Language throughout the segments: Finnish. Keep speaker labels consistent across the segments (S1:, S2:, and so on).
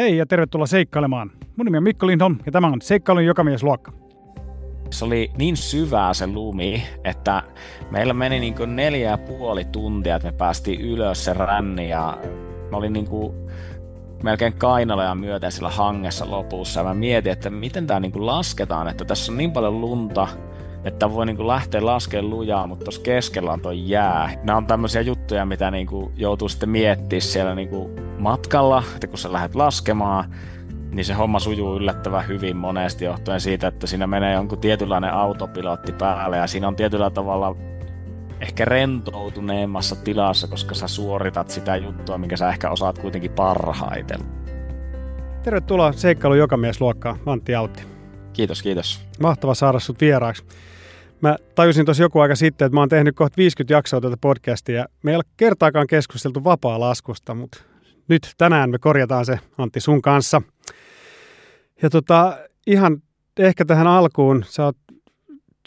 S1: Hei ja tervetuloa seikkailemaan. Mun nimi on Mikko Lindholm ja tämä on Seikkailun jokamiesluokka.
S2: Se oli niin syvää se lumi, että meillä meni niin kuin neljä ja puoli tuntia, että me päästiin ylös se ränni ja mä olin niin kuin melkein kainaloja myöten sillä hangessa lopussa. Ja mä mietin, että miten tämä niin kuin lasketaan, että tässä on niin paljon lunta, että voi niinku lähteä laskemaan lujaa, mutta tuossa keskellä on tuo jää. Nämä on tämmöisiä juttuja, mitä niinku joutuu sitten miettimään siellä niinku matkalla, että kun sä lähdet laskemaan, niin se homma sujuu yllättävän hyvin monesti johtuen siitä, että siinä menee jonkun tietynlainen autopilotti päälle ja siinä on tietyllä tavalla ehkä rentoutuneemmassa tilassa, koska sä suoritat sitä juttua, minkä sä ehkä osaat kuitenkin parhaiten.
S1: Tervetuloa Seikkailun jokamiesluokkaan, Antti Autti.
S2: Kiitos, kiitos.
S1: Mahtava saada sut vieraaksi. Mä tajusin tuossa joku aika sitten, että mä oon tehnyt kohta 50 jaksoa tätä podcastia ja me ei ole kertaakaan keskusteltu vapaa-laskusta, mutta nyt tänään me korjataan se Antti sun kanssa. Ja tota, ihan ehkä tähän alkuun, sä oot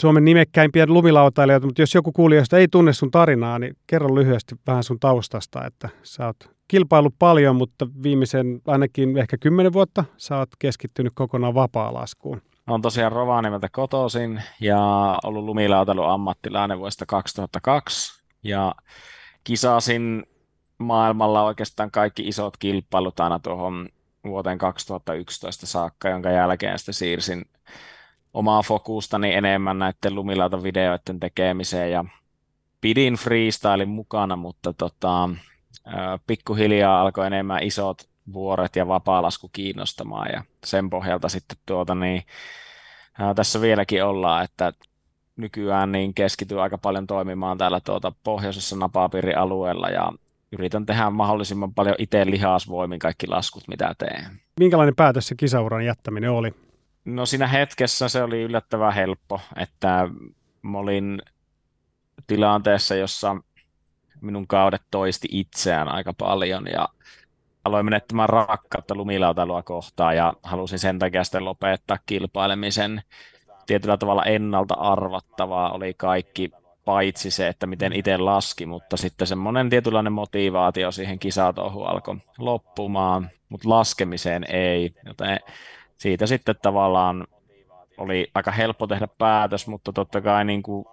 S1: Suomen nimekkäimpiä lumilautailijoita, mutta jos joku kuulijoista ei tunne sun tarinaa, niin kerro lyhyesti vähän sun taustasta, että sä oot kilpailut paljon, mutta viimeisen ainakin ehkä kymmenen vuotta sä oot keskittynyt kokonaan vapaa-laskuun.
S2: Olen tosiaan Rovaniemeltä kotoisin ja ollut lumilautailu ammattilainen vuodesta 2002 ja kisasin maailmalla oikeastaan kaikki isot kilpailut aina tuohon vuoteen 2011 saakka, jonka jälkeen sitten siirsin omaa fokustani enemmän näiden lumilautavideoiden tekemiseen. Ja pidin freestylin mukana, mutta tota, pikkuhiljaa alkoi enemmän isot vuoret ja vapaalasku kiinnostamaan ja sen pohjalta sitten tuota niin, ää, tässä vieläkin ollaan, että nykyään niin keskityy aika paljon toimimaan täällä tuota pohjoisessa napapiirialueella ja yritän tehdä mahdollisimman paljon itse lihasvoimin kaikki laskut, mitä teen.
S1: Minkälainen päätös se kisauran jättäminen oli?
S2: No siinä hetkessä se oli yllättävän helppo, että mä olin tilanteessa, jossa minun kaudet toisti itseään aika paljon ja aloin menettämään rakkautta lumilautailua kohtaan ja halusin sen takia sitten lopettaa kilpailemisen. Tietyllä tavalla ennalta arvattavaa oli kaikki paitsi se, että miten itse laski, mutta sitten semmoinen tietynlainen motivaatio siihen kisatouhuun alkoi loppumaan, mutta laskemiseen ei, joten siitä sitten tavallaan oli aika helppo tehdä päätös, mutta totta kai niin kuin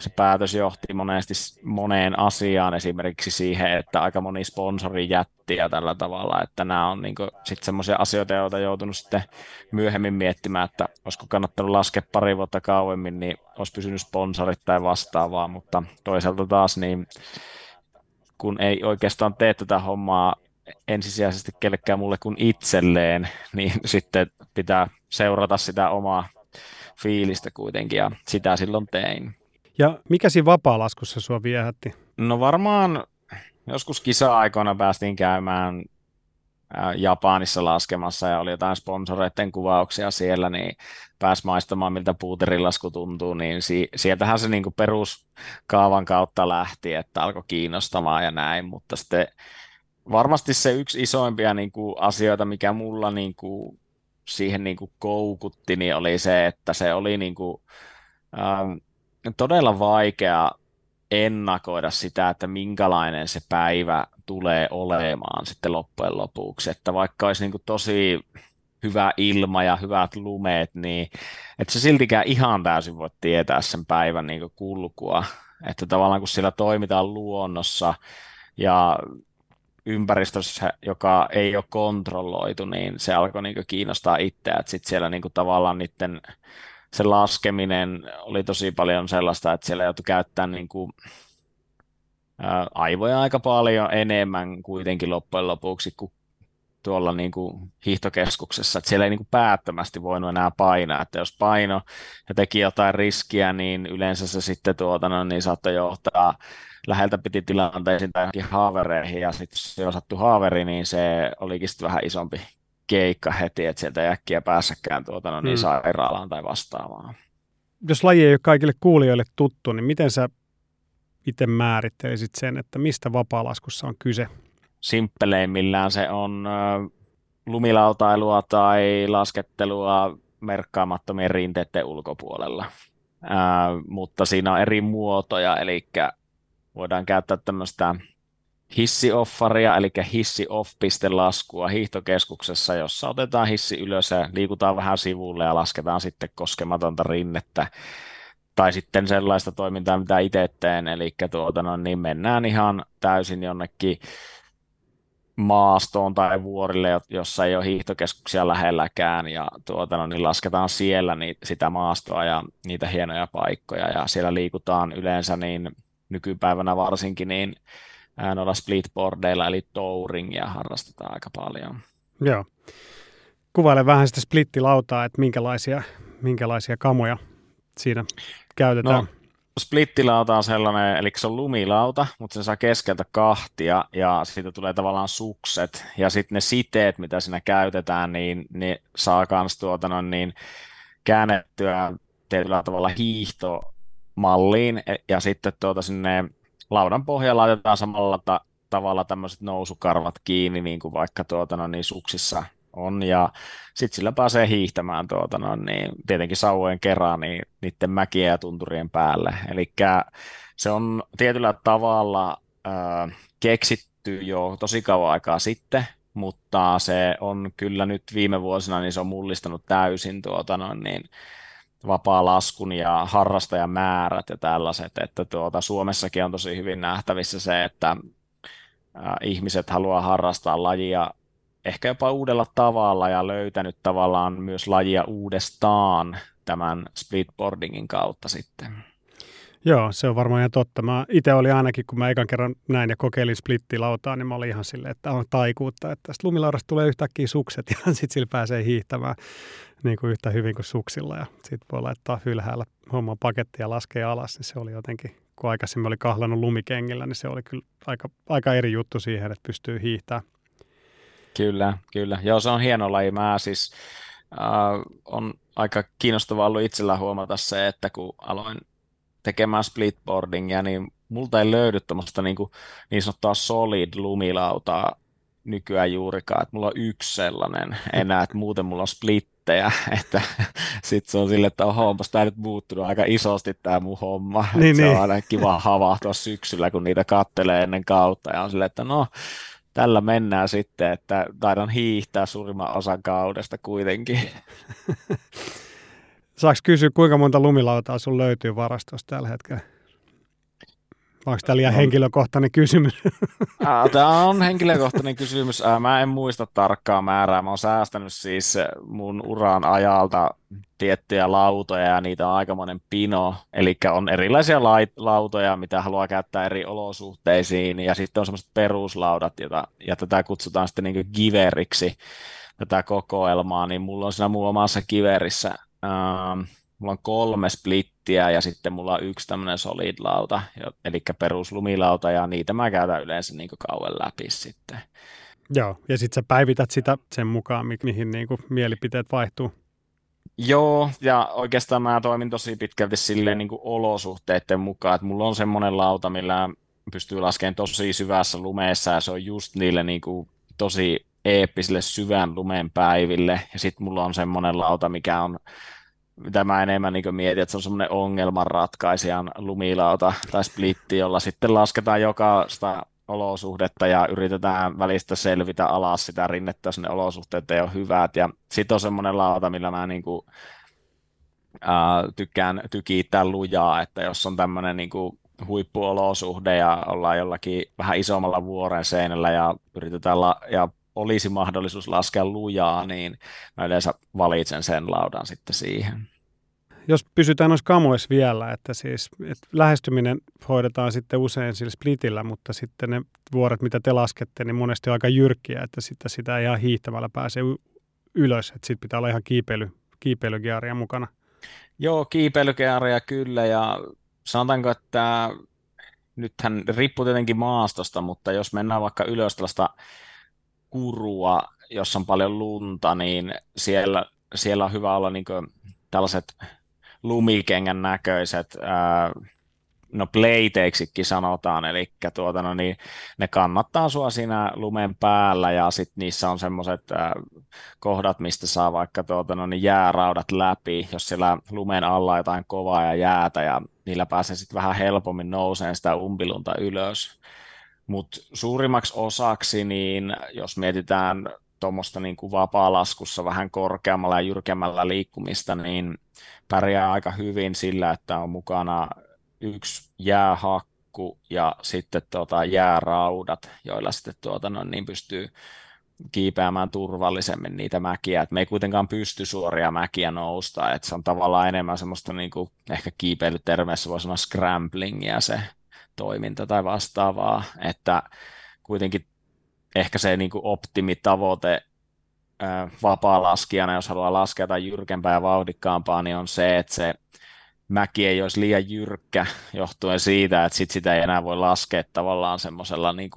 S2: se päätös johti monesti moneen asiaan, esimerkiksi siihen, että aika moni sponsori jätti ja tällä tavalla, että nämä on niin sitten semmoisia asioita, joita joutunut sitten myöhemmin miettimään, että olisiko kannattanut laskea pari vuotta kauemmin, niin olisi pysynyt sponsorit tai vastaavaa, mutta toisaalta taas niin kun ei oikeastaan tee tätä hommaa ensisijaisesti kellekään mulle kuin itselleen, niin sitten pitää seurata sitä omaa fiilistä kuitenkin, ja sitä silloin tein.
S1: Ja mikä siinä vapaa-laskussa sua viehätti?
S2: No varmaan joskus kisa-aikoina päästiin käymään Japanissa laskemassa ja oli jotain sponsoreiden kuvauksia siellä, niin pääsi maistamaan, miltä puuterilasku tuntuu, niin si- sieltähän se niin peruskaavan kautta lähti, että alkoi kiinnostamaan ja näin, mutta sitten varmasti se yksi isoimpia niin kuin, asioita, mikä mulla niin kuin, siihen niin kuin, koukutti, niin oli se, että se oli niin kuin, ähm, todella vaikea ennakoida sitä, että minkälainen se päivä tulee olemaan sitten loppujen lopuksi. Että vaikka olisi niin tosi hyvä ilma ja hyvät lumeet, niin että se siltikään ihan täysin voi tietää sen päivän niin kulkua. Että tavallaan kun siellä toimitaan luonnossa ja ympäristössä, joka ei ole kontrolloitu, niin se alkoi niin kiinnostaa itseä, että sitten siellä niin tavallaan niiden se laskeminen oli tosi paljon sellaista, että siellä joutui käyttämään niin kuin, ää, aivoja aika paljon enemmän kuitenkin loppujen lopuksi kuin tuolla niin kuin hiihtokeskuksessa, että siellä ei niin kuin päättömästi voinut enää painaa, että jos paino ja teki jotain riskiä, niin yleensä se sitten tuota, no, niin saattoi johtaa läheltä piti tilanteisiin tai haavereihin, ja sitten jos se sattui haaveri, niin se olikin sitten vähän isompi keikka heti, että sieltä ei äkkiä päässäkään tuota, no niin hmm. sairaalaan tai vastaavaan.
S1: Jos laji ei ole kaikille kuulijoille tuttu, niin miten sä itse määrittelisit sen, että mistä vapaalaskussa on kyse?
S2: Simppeleimmillään se on lumilautailua tai laskettelua merkkaamattomien rinteiden ulkopuolella. Ää, mutta siinä on eri muotoja, eli voidaan käyttää tämmöistä hissioffaria, eli hissioff-pistelaskua hiihtokeskuksessa, jossa otetaan hissi ylös ja liikutaan vähän sivulle ja lasketaan sitten koskematonta rinnettä. Tai sitten sellaista toimintaa, mitä itse teen, eli tuota, no, niin mennään ihan täysin jonnekin maastoon tai vuorille, jossa ei ole hiihtokeskuksia lähelläkään ja tuota, no, niin lasketaan siellä niin, sitä maastoa ja niitä hienoja paikkoja ja siellä liikutaan yleensä niin nykypäivänä varsinkin niin noilla splitboardeilla eli touringia harrastetaan aika paljon.
S1: Joo. Kuvaile vähän sitä splittilautaa, että minkälaisia, minkälaisia kamoja siinä käytetään. No,
S2: splittilauta on sellainen, eli se on lumilauta, mutta se saa keskeltä kahtia ja siitä tulee tavallaan sukset ja sitten ne siteet, mitä siinä käytetään, niin ne saa myös tuota, no, niin käännettyä tietyllä tavalla hiihtomalliin ja sitten tuota sinne laudan pohjalla laitetaan samalla ta- tavalla tämmöiset nousukarvat kiinni, niin kuin vaikka tuota, no, niin suksissa on, ja sitten sillä pääsee hiihtämään tuota, no, niin, tietenkin sauvojen kerran niin niiden mäkien ja tunturien päälle. Eli se on tietyllä tavalla äh, keksitty jo tosi kauan aikaa sitten, mutta se on kyllä nyt viime vuosina, niin se on mullistanut täysin tuota, no, niin, vapaa-laskun ja harrastajamäärät ja tällaiset, että tuota, Suomessakin on tosi hyvin nähtävissä se, että ihmiset haluaa harrastaa lajia ehkä jopa uudella tavalla ja löytänyt tavallaan myös lajia uudestaan tämän splitboardingin kautta sitten.
S1: Joo, se on varmaan ihan totta. Mä itse oli ainakin, kun mä ekan kerran näin ja kokeilin splittilautaa, niin mä olin ihan silleen, että on taikuutta, että tästä lumilaudasta tulee yhtäkkiä sukset ja sitten sillä pääsee hiihtämään niin kuin yhtä hyvin kuin suksilla ja sitten voi laittaa ylhäällä homman pakettia ja laskea alas, niin se oli jotenkin, kun aikaisemmin oli kahlannut lumikengillä, niin se oli kyllä aika, aika eri juttu siihen, että pystyy hiihtämään.
S2: Kyllä, kyllä. Joo, se on hieno laji. Mä siis äh, on aika kiinnostavaa ollut itsellä huomata se, että kun aloin tekemään splitboardingia, niin multa ei löydy tuommoista niin, niin sanottua solid lumilautaa nykyään juurikaan, että mulla on yksi sellainen enää, että muuten mulla on splittejä, että sitten se on sille, että oho, onpas tämä nyt muuttunut aika isosti tämä mun homma, niin, se niin. on aina kiva havahtua syksyllä, kun niitä kattelee ennen kautta ja on silleen, että no, tällä mennään sitten, että taidan hiihtää suurimman osan kaudesta kuitenkin.
S1: Saaks kysyä, kuinka monta lumilautaa sun löytyy varastosta tällä hetkellä? Onko tämä liian henkilökohtainen kysymys?
S2: Tämä on henkilökohtainen kysymys. Mä en muista tarkkaa määrää. Mä oon säästänyt siis mun uran ajalta tiettyjä lautoja ja niitä on aikamoinen pino. Eli on erilaisia lautoja, mitä haluaa käyttää eri olosuhteisiin ja sitten on semmoiset peruslaudat, jota, ja tätä kutsutaan sitten niin giveriksi, tätä kokoelmaa, niin mulla on siinä mun omassa kiverissä ähm, mulla on kolme splittiä ja sitten mulla on yksi tämmöinen solid-lauta, eli peruslumilauta, ja niitä mä käytän yleensä niin kauan läpi sitten.
S1: Joo, ja sitten sä päivität sitä sen mukaan, mi- mihin niin kuin mielipiteet vaihtuu.
S2: Joo, ja oikeastaan mä toimin tosi pitkälti silleen niin kuin olosuhteiden mukaan, että mulla on semmoinen lauta, millä pystyy laskemaan tosi syvässä lumeessa, ja se on just niille niin kuin tosi eeppisille syvän lumen päiville, ja sitten mulla on semmoinen lauta, mikä on mitä mä enemmän niin mietin, että se on semmoinen ongelmanratkaisijan lumilauta tai splitti, jolla sitten lasketaan jokaista olosuhdetta ja yritetään välistä selvitä alas sitä rinnettä, jos ne olosuhteet ei ole hyvät. Ja sitten on semmoinen lauta, millä mä niin kuin, ää, tykkään tykittää lujaa, että jos on tämmöinen niin kuin huippuolosuhde ja ollaan jollakin vähän isommalla vuoren seinällä ja yritetään la- ja olisi mahdollisuus laskea lujaa, niin mä yleensä valitsen sen laudan sitten siihen.
S1: Jos pysytään noissa kamoissa vielä, että siis että lähestyminen hoidetaan sitten usein sillä splitillä, mutta sitten ne vuoret, mitä te laskette, niin monesti on aika jyrkkiä, että sitä, sitä ei ihan hiihtämällä pääse ylös, että sitten pitää olla ihan kiipeily, kiipeilygearia mukana.
S2: Joo, kiipeilygearia kyllä, ja sanotaanko, että nythän riippuu tietenkin maastosta, mutta jos mennään vaikka ylös tällaista kurua, jossa on paljon lunta, niin siellä, siellä on hyvä olla niin tällaiset lumikengän näköiset, no pleiteiksikin sanotaan, eli tuota, no niin, ne kannattaa sua siinä lumen päällä ja sitten niissä on semmoiset kohdat, mistä saa vaikka tuota, no niin, jääraudat läpi, jos siellä lumen alla jotain kovaa ja jäätä ja niillä pääsee sitten vähän helpommin nouseen sitä umpilunta ylös. Mutta suurimmaksi osaksi, niin jos mietitään tuommoista niin vapaa-laskussa vähän korkeammalla ja jyrkemmällä liikkumista, niin pärjää aika hyvin sillä, että on mukana yksi jäähakku ja sitten tuota jääraudat, joilla sitten tuota, no, niin pystyy kiipeämään turvallisemmin niitä mäkiä. Et me ei kuitenkaan pysty suoria mäkiä nousta, että se on tavallaan enemmän semmoista niin kuin, ehkä kiipeilytermeissä voi sanoa scramblingia se toiminta tai vastaavaa, että kuitenkin ehkä se niin kuin optimitavoite vapaa-laskijana, jos haluaa laskea tai jyrkempää ja vauhdikkaampaa, niin on se, että se mäki ei olisi liian jyrkkä johtuen siitä, että sit sitä ei enää voi laskea tavallaan semmoisella niin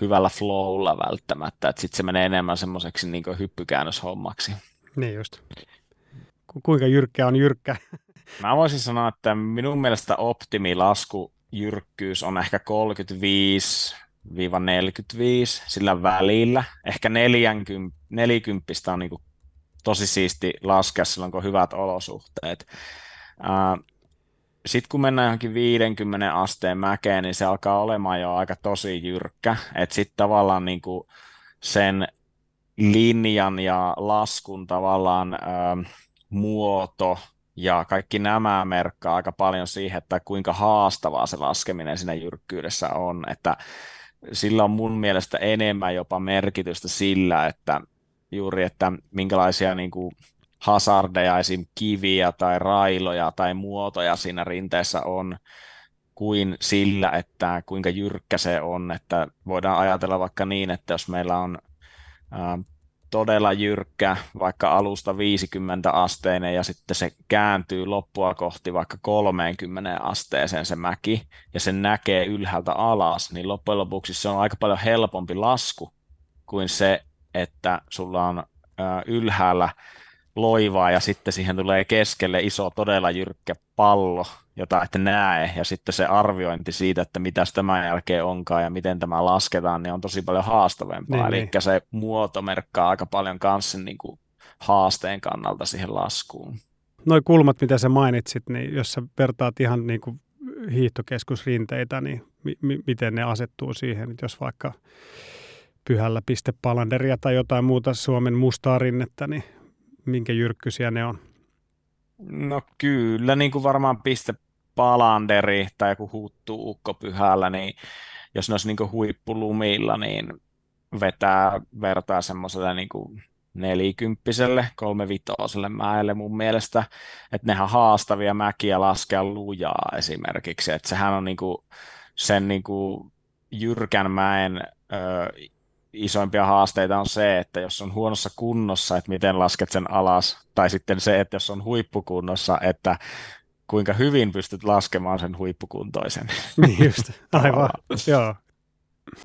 S2: hyvällä flowlla välttämättä, että sitten se menee enemmän semmoiseksi niin hyppykäännöshommaksi.
S1: Niin just. Kuinka jyrkkä on jyrkkä?
S2: Mä voisin sanoa, että minun mielestä optimilasku jyrkkyys on ehkä 35 45 sillä välillä. Ehkä 40, 40 on niin kuin tosi siisti laskea silloin, kun on hyvät olosuhteet. Sitten kun mennään johonkin 50 asteen mäkeen, niin se alkaa olemaan jo aika tosi jyrkkä. Sitten tavallaan niin kuin sen linjan ja laskun tavallaan muoto ja kaikki nämä merkkaa aika paljon siihen, että kuinka haastavaa se laskeminen siinä jyrkkyydessä on. Että sillä on mun mielestä enemmän jopa merkitystä sillä, että juuri, että minkälaisia niin kuin hazardeja, esim. kiviä tai railoja tai muotoja siinä rinteessä on, kuin sillä, että kuinka jyrkkä se on. Että voidaan ajatella vaikka niin, että jos meillä on todella jyrkkä, vaikka alusta 50 asteinen ja sitten se kääntyy loppua kohti vaikka 30 asteeseen se mäki ja sen näkee ylhäältä alas, niin loppujen lopuksi se on aika paljon helpompi lasku kuin se, että sulla on ylhäällä loivaa ja sitten siihen tulee keskelle iso todella jyrkkä pallo, jota et näe, ja sitten se arviointi siitä, että mitä tämän jälkeen onkaan ja miten tämä lasketaan, niin on tosi paljon haastavempaa. Niin, Eli niin. se muoto merkkaa aika paljon kanssa niin kuin haasteen kannalta siihen laskuun.
S1: Noi kulmat, mitä sä mainitsit, niin jos sä vertaat ihan niin kuin hiihtokeskusrinteitä, niin mi- mi- miten ne asettuu siihen, että jos vaikka pyhällä piste palanderia tai jotain muuta Suomen mustaa rinnettä, niin minkä jyrkkyisiä ne on?
S2: No kyllä, niin kuin varmaan piste palanderi tai joku huuttuu ukko pyhällä, niin jos ne olisi niin huippulumilla, niin vetää vertaa semmoiselle niin kuin nelikymppiselle, kolmevitoselle mäelle mun mielestä, että nehän haastavia mäkiä laskea lujaa esimerkiksi, että sehän on niin kuin sen niin kuin jyrkän mäen ö, isoimpia haasteita on se, että jos on huonossa kunnossa, että miten lasket sen alas, tai sitten se, että jos on huippukunnossa, että kuinka hyvin pystyt laskemaan sen huippukuntoisen.
S1: Niin just, aivan, joo.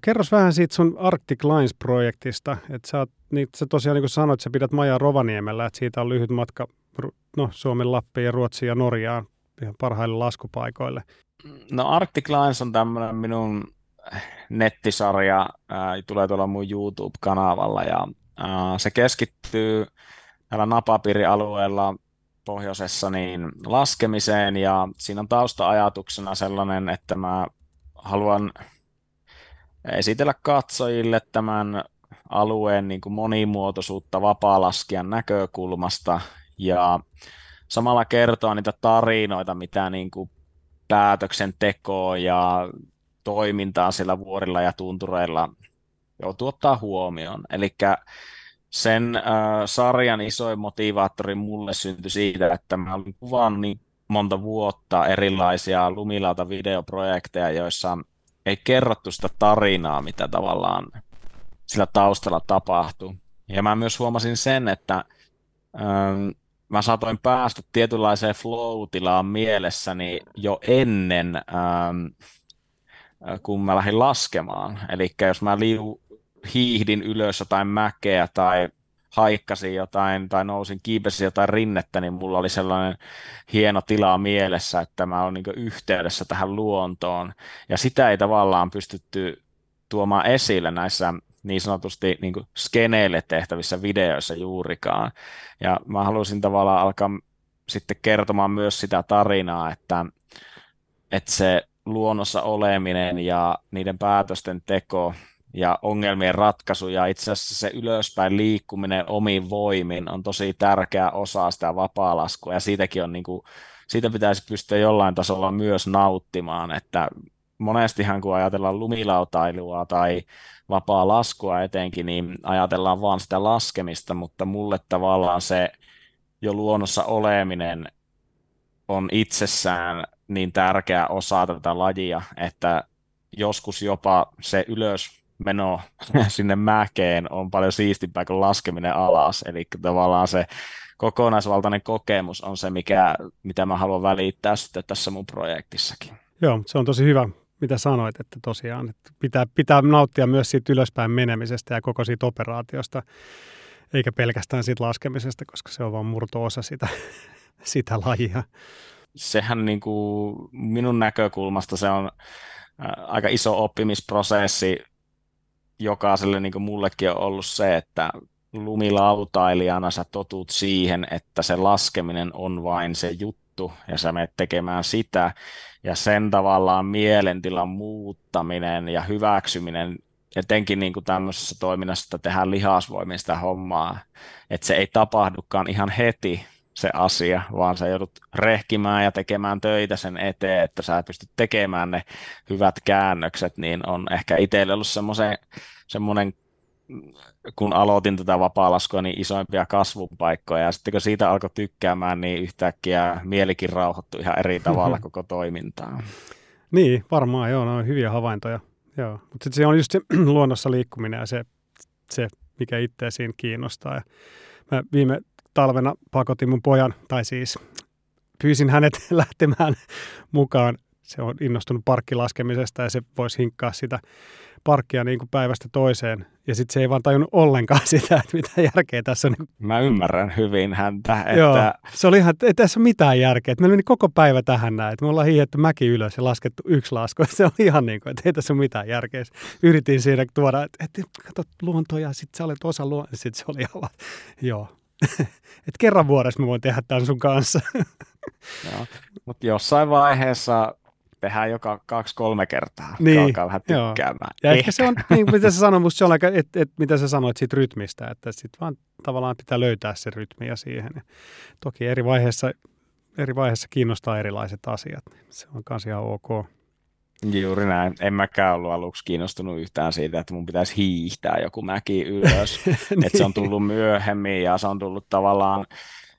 S1: Kerros vähän siitä sun Arctic Lines-projektista, että sä, oot, niin, sä tosiaan niin kuin sanoit, sä pidät majaa Rovaniemellä, että siitä on lyhyt matka no, Suomen, Lappiin ja Ruotsiin ja Norjaan ihan parhaille laskupaikoille.
S2: No Arctic Lines on tämmöinen minun nettisarja, ää, tulee tuolla mun YouTube-kanavalla ja ää, se keskittyy täällä napapiirialueella pohjoisessa niin laskemiseen ja siinä on tausta-ajatuksena sellainen, että mä haluan esitellä katsojille tämän alueen niin kuin monimuotoisuutta vapaa-laskijan näkökulmasta ja samalla kertoa niitä tarinoita, mitä niin kuin päätöksentekoa ja toimintaa siellä vuorilla ja tuntureilla joutuu ottaa huomioon. Eli sen äh, sarjan isoin motivaattori mulle syntyi siitä, että mä olin kuvannut niin monta vuotta erilaisia lumilauta videoprojekteja, joissa ei kerrottu sitä tarinaa, mitä tavallaan sillä taustalla tapahtuu. Ja mä myös huomasin sen, että ähm, mä saatoin päästä tietynlaiseen flow-tilaan mielessäni jo ennen ähm, kun mä lähdin laskemaan. Eli jos mä liu, hiihdin ylös jotain mäkeä tai haikkasin jotain tai nousin, kiipesin jotain rinnettä, niin mulla oli sellainen hieno tila mielessä, että mä olen niin yhteydessä tähän luontoon. Ja sitä ei tavallaan pystytty tuomaan esille näissä niin sanotusti niin skeneille tehtävissä videoissa juurikaan. Ja mä halusin tavallaan alkaa sitten kertomaan myös sitä tarinaa, että, että se luonnossa oleminen ja niiden päätösten teko ja ongelmien ratkaisu ja itse asiassa se ylöspäin liikkuminen omiin voimin on tosi tärkeä osa sitä vapaa-laskua. Ja siitäkin on niin kuin, siitä pitäisi pystyä jollain tasolla myös nauttimaan, että monestihan kun ajatellaan lumilautailua tai vapaa laskua etenkin, niin ajatellaan vaan sitä laskemista, mutta mulle tavallaan se jo luonnossa oleminen on itsessään niin tärkeä osa tätä lajia, että joskus jopa se ylösmeno sinne mäkeen on paljon siistimpää kuin laskeminen alas. Eli tavallaan se kokonaisvaltainen kokemus on se, mikä, mitä mä haluan välittää sitten tässä mun projektissakin.
S1: Joo, se on tosi hyvä, mitä sanoit, että tosiaan että pitää, pitää nauttia myös siitä ylöspäin menemisestä ja koko siitä operaatiosta, eikä pelkästään siitä laskemisesta, koska se on vain murto-osa sitä, sitä lajia.
S2: Sehän niin kuin minun näkökulmasta se on aika iso oppimisprosessi jokaiselle, niin kuin mullekin on ollut se, että lumilautailijana sä totut siihen, että se laskeminen on vain se juttu ja sä menet tekemään sitä. Ja sen tavallaan mielentilan muuttaminen ja hyväksyminen etenkin niin kuin tämmöisessä toiminnassa, että tehdään lihasvoimista hommaa, että se ei tapahdukaan ihan heti se asia, vaan sä joudut rehkimään ja tekemään töitä sen eteen, että sä pystyt tekemään ne hyvät käännökset, niin on ehkä itselle ollut semmoinen kun aloitin tätä vapaa-laskua, niin isoimpia kasvupaikkoja. Ja sitten kun siitä alkoi tykkäämään, niin yhtäkkiä mielikin rauhoittui ihan eri tavalla koko toimintaan.
S1: Niin, varmaan joo, ne on hyviä havaintoja. Joo. Mutta sitten se on just se luonnossa liikkuminen ja se, se mikä itseä siinä kiinnostaa. Ja mä viime talvena pakotin mun pojan, tai siis pyysin hänet lähtemään mukaan. Se on innostunut parkkilaskemisesta ja se voisi hinkkaa sitä parkkia niin kuin päivästä toiseen. Ja sitten se ei vaan tajunnut ollenkaan sitä, että mitä järkeä tässä on.
S2: Mä ymmärrän hyvin häntä. Että...
S1: Joo, se oli ihan, että ei tässä ole mitään järkeä. Että meillä meni koko päivä tähän näin. Että me ollaan hiihetty mäki ylös ja laskettu yksi lasku. Se oli ihan niin kuin, että ei tässä ole mitään järkeä. Yritin siinä tuoda, että, että kato luontoa ja sitten sä olet osa luontoa. Sitten se oli ihan, joo. että kerran vuodessa mä voin tehdä tämän sun kanssa.
S2: Joo, mutta jossain vaiheessa tehdään joka kaksi-kolme kertaa, niin, alkaa vähän tykkäämään.
S1: Ja ehkä, ehkä se on, niin mitä sä sanoit, musta se on aika, että et, mitä sä sanoit siitä rytmistä, että sitten vaan tavallaan pitää löytää se rytmi ja siihen. Ja toki eri vaiheessa, eri vaiheessa kiinnostaa erilaiset asiat, se on kans ihan ok.
S2: Juuri näin. En mäkään ollut aluksi kiinnostunut yhtään siitä, että mun pitäisi hiihtää joku mäki ylös. niin. Että se on tullut myöhemmin ja se on tullut tavallaan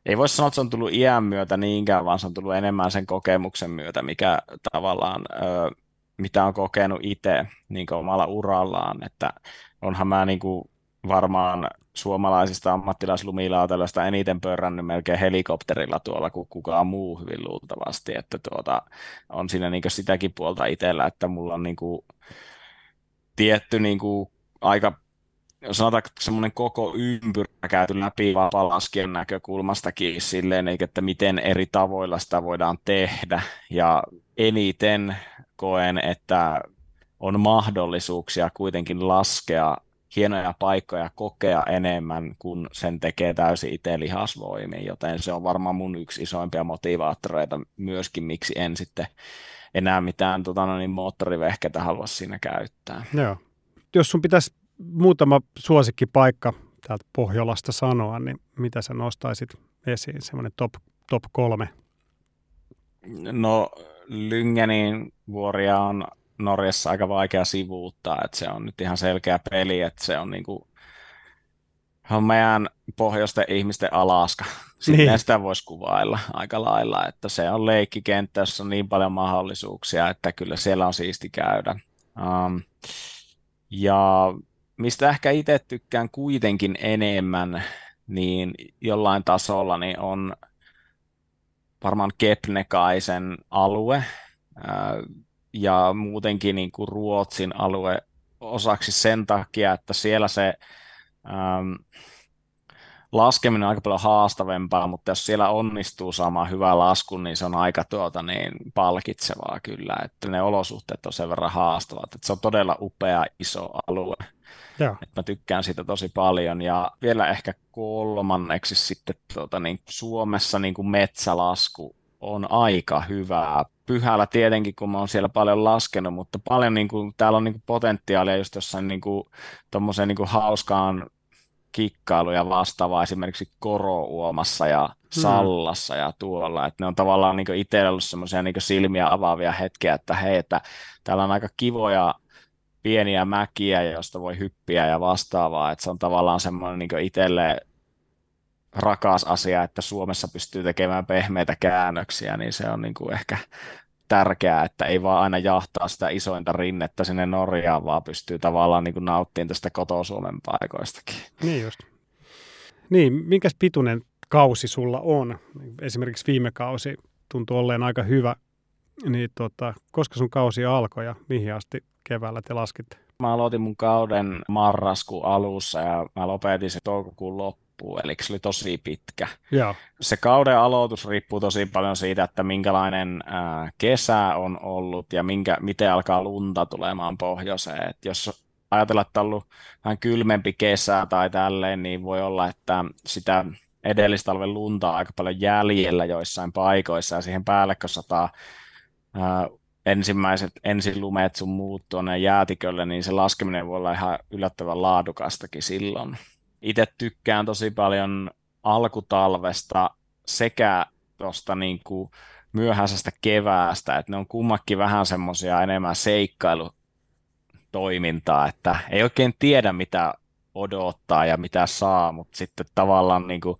S2: ei voi sanoa, että se on tullut iän myötä niinkään, vaan se on tullut enemmän sen kokemuksen myötä, mikä tavallaan, ö, mitä on kokenut itse niin omalla urallaan, että onhan mä niin kuin varmaan suomalaisista ammattilaislumilautailuista eniten pörrännyt melkein helikopterilla tuolla kuin kukaan muu hyvin luultavasti, että tuota, on siinä niin sitäkin puolta itsellä, että mulla on niin tietty niin aika sanotaanko semmoinen koko ympyrä käyty läpi vapalaskijan näkökulmastakin silleen, että miten eri tavoilla sitä voidaan tehdä. Ja eniten koen, että on mahdollisuuksia kuitenkin laskea hienoja paikkoja kokea enemmän, kun sen tekee täysin itse lihasvoimiin, joten se on varmaan mun yksi isoimpia motivaattoreita myöskin, miksi en sitten enää mitään tota, no niin, moottorivehketä halua siinä käyttää.
S1: Joo. Jos sun pitäisi muutama suosikkipaikka täältä Pohjolasta sanoa, niin mitä sä nostaisit esiin, semmoinen top, top kolme?
S2: No Lyngenin vuoria on Norjassa aika vaikea sivuuttaa, että se on nyt ihan selkeä peli, että se on niinku on meidän pohjoisten ihmisten Alaska. Sitten niin. sitä voisi kuvailla aika lailla, että se on leikkikenttä, jossa on niin paljon mahdollisuuksia, että kyllä siellä on siisti käydä. Um, ja mistä ehkä itse tykkään kuitenkin enemmän, niin jollain tasolla niin on varmaan Kepnekaisen alue ja muutenkin niin kuin Ruotsin alue osaksi sen takia, että siellä se ähm, laskeminen on aika paljon haastavempaa, mutta jos siellä onnistuu saamaan hyvä lasku, niin se on aika tuota, niin palkitsevaa kyllä, että ne olosuhteet on sen verran haastavat, että se on todella upea iso alue. Joo. Että mä tykkään siitä tosi paljon. Ja vielä ehkä kolmanneksi sitten tuota, niin Suomessa niin kuin metsälasku on aika hyvää pyhällä tietenkin, kun mä oon siellä paljon laskenut, mutta paljon niin kuin, täällä on niin kuin potentiaalia just jossain niin kuin, niin kuin hauskaan kikkailu ja vastaavaa esimerkiksi korouomassa ja hmm. sallassa ja tuolla. Että ne on tavallaan niin itsellä ollut semmoisia niin silmiä avaavia hetkiä, että hei, että täällä on aika kivoja pieniä mäkiä, joista voi hyppiä ja vastaavaa. Että se on tavallaan semmoinen niin itselle rakas asia, että Suomessa pystyy tekemään pehmeitä käännöksiä, niin se on niin kuin ehkä tärkeää, että ei vaan aina jahtaa sitä isointa rinnettä sinne Norjaan, vaan pystyy tavallaan niin kuin nauttimaan tästä kotosuomen paikoistakin.
S1: Niin just. Niin, minkäs pituinen kausi sulla on? Esimerkiksi viime kausi tuntuu olleen aika hyvä. Niin tota, koska sun kausi alkoi ja mihin asti keväällä te laskitte?
S2: Mä aloitin mun kauden marraskuun alussa ja mä lopetin se toukokuun loppuun loppuu, eli se oli tosi pitkä.
S1: Joo.
S2: Se kauden aloitus riippuu tosi paljon siitä, että minkälainen ää, kesä on ollut ja minkä, miten alkaa lunta tulemaan pohjoiseen. Et jos ajatellaan, että on ollut vähän kylmempi kesä tai tälleen, niin voi olla, että sitä edellistalven lunta on aika paljon jäljellä joissain paikoissa ja siihen päälle, kun sataa ää, ensimmäiset ensilumeet sun muut tuonne jäätikölle, niin se laskeminen voi olla ihan yllättävän laadukastakin silloin itse tykkään tosi paljon alkutalvesta sekä tuosta niin kuin myöhäisestä keväästä, että ne on kummakin vähän semmoisia enemmän seikkailutoimintaa, että ei oikein tiedä mitä odottaa ja mitä saa, mutta sitten tavallaan niin kuin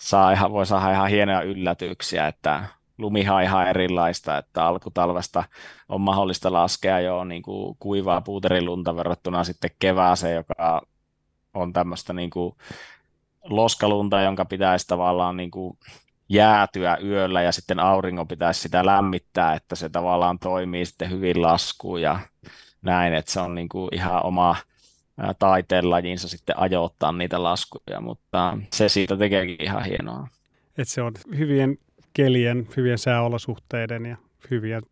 S2: saa ihan, voi saada ihan hienoja yllätyksiä, että lumihan ihan erilaista, että alkutalvesta on mahdollista laskea jo niin kuin kuivaa puuterilunta verrattuna sitten kevääseen, joka on tämmöistä niin kuin loskalunta, jonka pitäisi tavallaan niin kuin jäätyä yöllä ja sitten auringon pitäisi sitä lämmittää, että se tavallaan toimii sitten hyvin laskuun ja näin, että se on niin kuin ihan oma taiteenlajinsa sitten ajoittaa niitä laskuja, mutta se siitä tekeekin ihan hienoa.
S1: Että se on hyvien kelien, hyvien sääolosuhteiden ja hyvien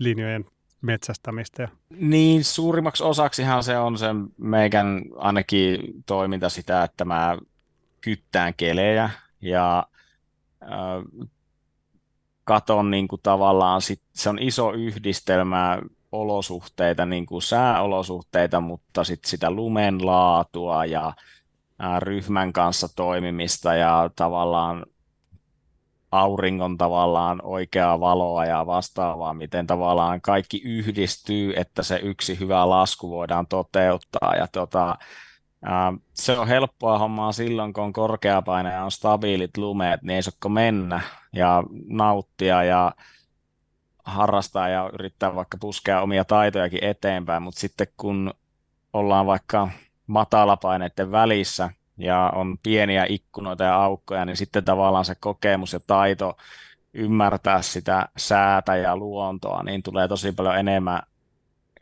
S1: linjojen metsästämistä.
S2: Niin, suurimmaksi osaksihan se on se meikän ainakin toiminta sitä, että mä kyttään kelejä ja äh, katon niin kuin tavallaan, sit, se on iso yhdistelmä olosuhteita, niin kuin sääolosuhteita, mutta sit sitä lumen laatua ja ryhmän kanssa toimimista ja tavallaan auringon tavallaan oikeaa valoa ja vastaavaa, miten tavallaan kaikki yhdistyy, että se yksi hyvä lasku voidaan toteuttaa. Ja tota, ää, se on helppoa hommaa silloin, kun on korkeapaine ja on stabiilit lumeet, niin ei sokko mennä ja nauttia ja harrastaa ja yrittää vaikka puskea omia taitojakin eteenpäin, mutta sitten kun ollaan vaikka matalapaineiden välissä, ja on pieniä ikkunoita ja aukkoja, niin sitten tavallaan se kokemus ja taito ymmärtää sitä säätä ja luontoa, niin tulee tosi paljon enemmän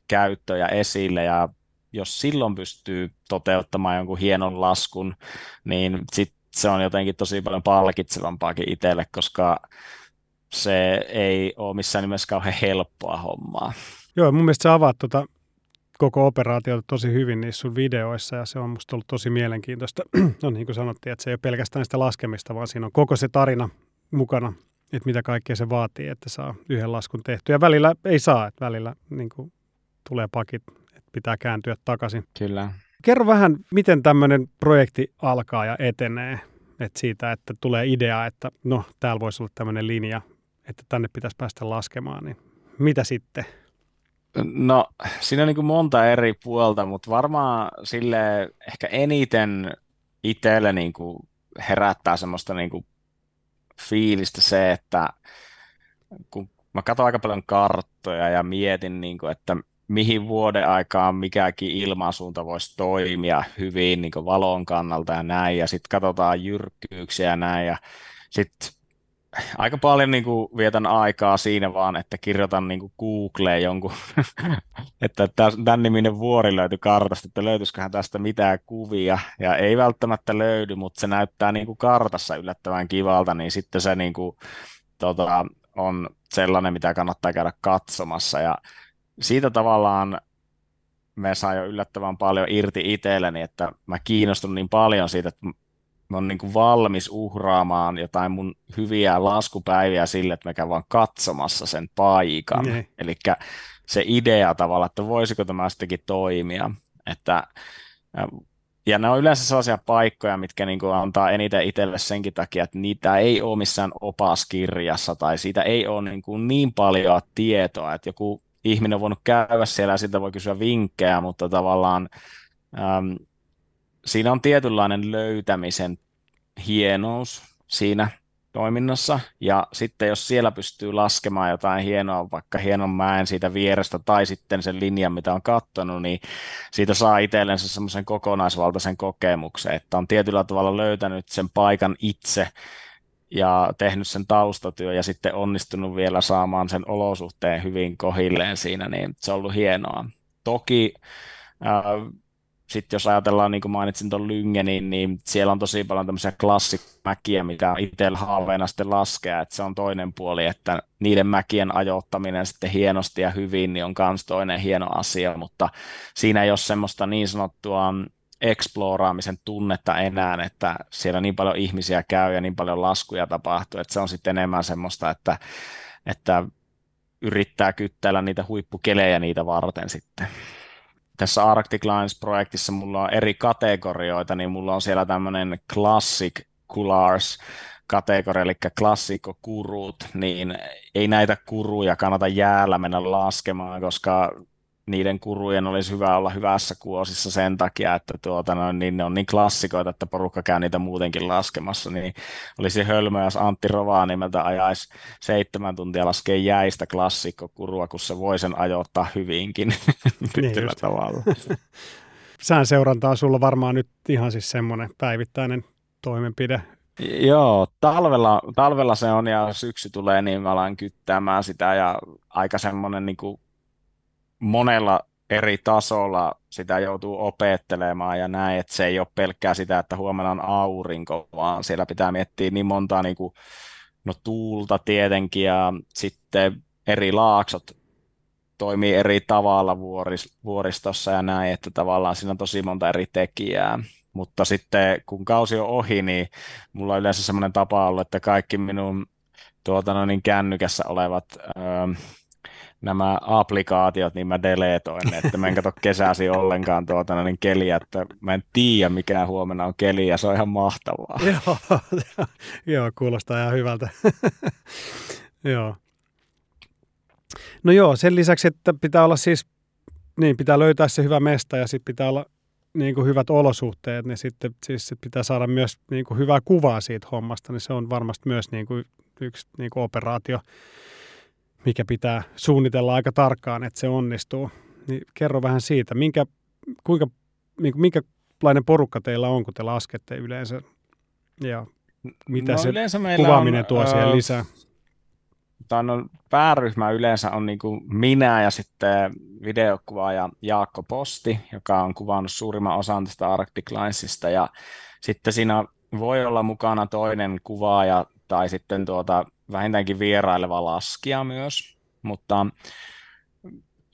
S2: käyttöjä esille ja jos silloin pystyy toteuttamaan jonkun hienon laskun, niin sit se on jotenkin tosi paljon palkitsevampaakin itselle, koska se ei ole missään nimessä kauhean helppoa hommaa.
S1: Joo, mun mielestä sä avaat tuota koko operaatiota tosi hyvin niissä sun videoissa ja se on musta ollut tosi mielenkiintoista. no niin kuin sanottiin, että se ei ole pelkästään sitä laskemista, vaan siinä on koko se tarina mukana, että mitä kaikkea se vaatii, että saa yhden laskun tehtyä. Ja välillä ei saa, että välillä niin kuin, tulee pakit, että pitää kääntyä takaisin.
S2: Kyllä.
S1: Kerro vähän, miten tämmöinen projekti alkaa ja etenee. että siitä, että tulee idea, että no, täällä voisi olla tämmöinen linja, että tänne pitäisi päästä laskemaan, niin mitä sitten?
S2: No, siinä on niin kuin monta eri puolta, mutta varmaan sille ehkä eniten itselle niin kuin herättää semmoista niin kuin fiilistä se, että kun mä katson aika paljon karttoja ja mietin, niin kuin, että mihin vuoden aikaan mikäkin ilmansuunta voisi toimia hyvin niin valon kannalta ja näin, ja sitten katsotaan jyrkkyyksiä ja näin, ja sitten aika paljon niin kuin vietän aikaa siinä vaan, että kirjoitan niin kuin Googleen jonkun, että tämän niminen vuori löytyi kartasta, että löytyisiköhän tästä mitään kuvia, ja ei välttämättä löydy, mutta se näyttää niin kuin kartassa yllättävän kivalta, niin sitten se niin kuin, tota, on sellainen, mitä kannattaa käydä katsomassa, ja siitä tavallaan me saa jo yllättävän paljon irti itselleni, että mä kiinnostun niin paljon siitä, että oon niin kuin valmis uhraamaan jotain mun hyviä laskupäiviä sille, että mä käyn vaan katsomassa sen paikan. Niin. Eli se idea tavalla, että voisiko tämä sittenkin toimia. Että, ja ne on yleensä sellaisia paikkoja, mitkä niin kuin antaa eniten itselle senkin takia, että niitä ei ole missään opaskirjassa tai siitä ei ole niin, kuin niin paljon tietoa, että joku ihminen on voinut käydä siellä ja siitä voi kysyä vinkkejä, mutta tavallaan äm, siinä on tietynlainen löytämisen hienous siinä toiminnassa. Ja sitten jos siellä pystyy laskemaan jotain hienoa, vaikka hienon mäen siitä vierestä tai sitten sen linjan, mitä on katsonut, niin siitä saa itsellensä semmoisen kokonaisvaltaisen kokemuksen, että on tietyllä tavalla löytänyt sen paikan itse ja tehnyt sen taustatyö ja sitten onnistunut vielä saamaan sen olosuhteen hyvin kohilleen siinä, niin se on ollut hienoa. Toki äh, sitten jos ajatellaan, niin kuin mainitsin tuon Lyngenin, niin siellä on tosi paljon tämmöisiä klassikmäkiä, mitä itsellä haaveena sitten laskea, että se on toinen puoli, että niiden mäkien ajoittaminen sitten hienosti ja hyvin, niin on myös toinen hieno asia, mutta siinä ei ole semmoista niin sanottua exploraamisen tunnetta enää, että siellä niin paljon ihmisiä käy ja niin paljon laskuja tapahtuu, että se on sitten enemmän semmoista, että, että yrittää kyttäillä niitä huippukelejä niitä varten sitten tässä Arctic Lines-projektissa mulla on eri kategorioita, niin mulla on siellä tämmöinen Classic Coolars kategoria, eli klassikkokurut, niin ei näitä kuruja kannata jäällä mennä laskemaan, koska niiden kurujen olisi hyvä olla hyvässä kuosissa sen takia, että tuota, no, niin ne on niin klassikoita, että porukka käy niitä muutenkin laskemassa, niin olisi hölmö, jos Antti nimeltä ajaisi seitsemän tuntia laskee jäistä klassikkokurua, kun se voi sen ajoittaa hyvinkin niin tavalla.
S1: Sään seuranta on sulla varmaan nyt ihan siis semmoinen päivittäinen toimenpide,
S2: Joo, talvella, talvella se on ja syksy tulee, niin mä alan kyttämään sitä ja aika semmoinen niin kuin monella eri tasolla sitä joutuu opettelemaan ja näin, että se ei ole pelkkää sitä, että huomenna on aurinko, vaan siellä pitää miettiä niin montaa niin kuin, no, tuulta tietenkin ja sitten eri laaksot toimii eri tavalla vuoris, vuoristossa ja näin, että tavallaan siinä on tosi monta eri tekijää. Mutta sitten kun kausi on ohi, niin mulla on yleensä semmoinen tapa ollut, että kaikki minun tuota, no niin, kännykässä olevat öö, nämä applikaatiot, niin mä deletoin, että mä en katso kesäsi ollenkaan tuota, no niin keliä, että mä en tiedä mikä huomenna on keli ja se on ihan mahtavaa.
S1: joo, joo, kuulostaa ihan hyvältä. joo. No joo, sen lisäksi, että pitää olla siis, niin pitää löytää se hyvä mesta ja sitten pitää olla niin kuin hyvät olosuhteet, niin sitten siis pitää saada myös niin kuin hyvää kuvaa siitä hommasta, niin se on varmasti myös niin kuin yksi niin kuin operaatio, mikä pitää suunnitella aika tarkkaan, että se onnistuu. Niin kerro vähän siitä, minkä, kuinka, niin minkälainen porukka teillä on, kun te laskette yleensä ja mitä no, se kuvaaminen on, tuo siihen lisää?
S2: no, pääryhmä yleensä on niin kuin minä ja sitten videokuvaaja Jaakko Posti, joka on kuvannut suurimman osan tästä Arctic Linesista ja sitten siinä voi olla mukana toinen kuvaaja tai sitten tuota, vähintäänkin vieraileva laskija myös, mutta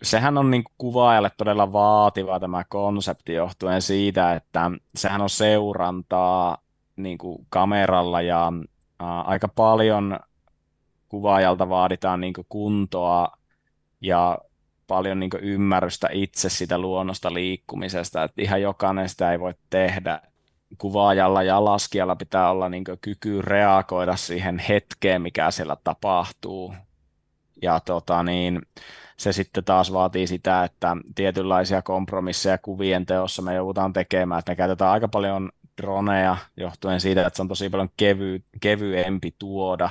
S2: sehän on niin kuvaajalle todella vaativa tämä konsepti johtuen siitä, että sehän on seurantaa niin kuin kameralla ja ä, aika paljon kuvaajalta vaaditaan niin kuntoa ja paljon niin ymmärrystä itse sitä luonnosta liikkumisesta, että ihan jokainen sitä ei voi tehdä. Kuvaajalla ja laskijalla pitää olla niin kyky reagoida siihen hetkeen, mikä siellä tapahtuu. Ja tota niin, se sitten taas vaatii sitä, että tietynlaisia kompromisseja kuvien teossa me joudutaan tekemään, että me käytetään aika paljon droneja johtuen siitä, että se on tosi paljon kevy, kevyempi tuoda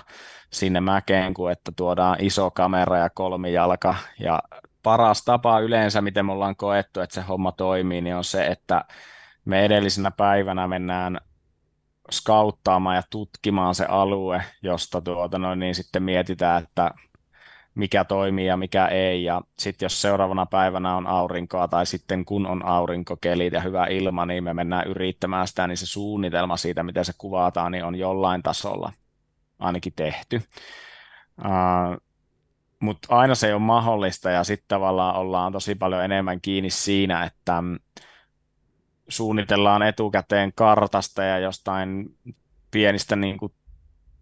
S2: sinne mäkeen kuin että tuodaan iso kamera ja kolmijalka. Ja paras tapa yleensä, miten me ollaan koettu, että se homma toimii, niin on se, että me edellisenä päivänä mennään skauttaamaan ja tutkimaan se alue, josta tuota noin, niin sitten mietitään, että mikä toimii ja mikä ei. Ja sitten jos seuraavana päivänä on aurinkoa tai sitten kun on aurinkokelit ja hyvä ilma, niin me mennään yrittämään sitä, niin se suunnitelma siitä, miten se kuvataan, niin on jollain tasolla ainakin tehty. Uh, Mutta aina se ei ole mahdollista ja sitten tavallaan ollaan tosi paljon enemmän kiinni siinä, että suunnitellaan etukäteen kartasta ja jostain pienistä niin kuin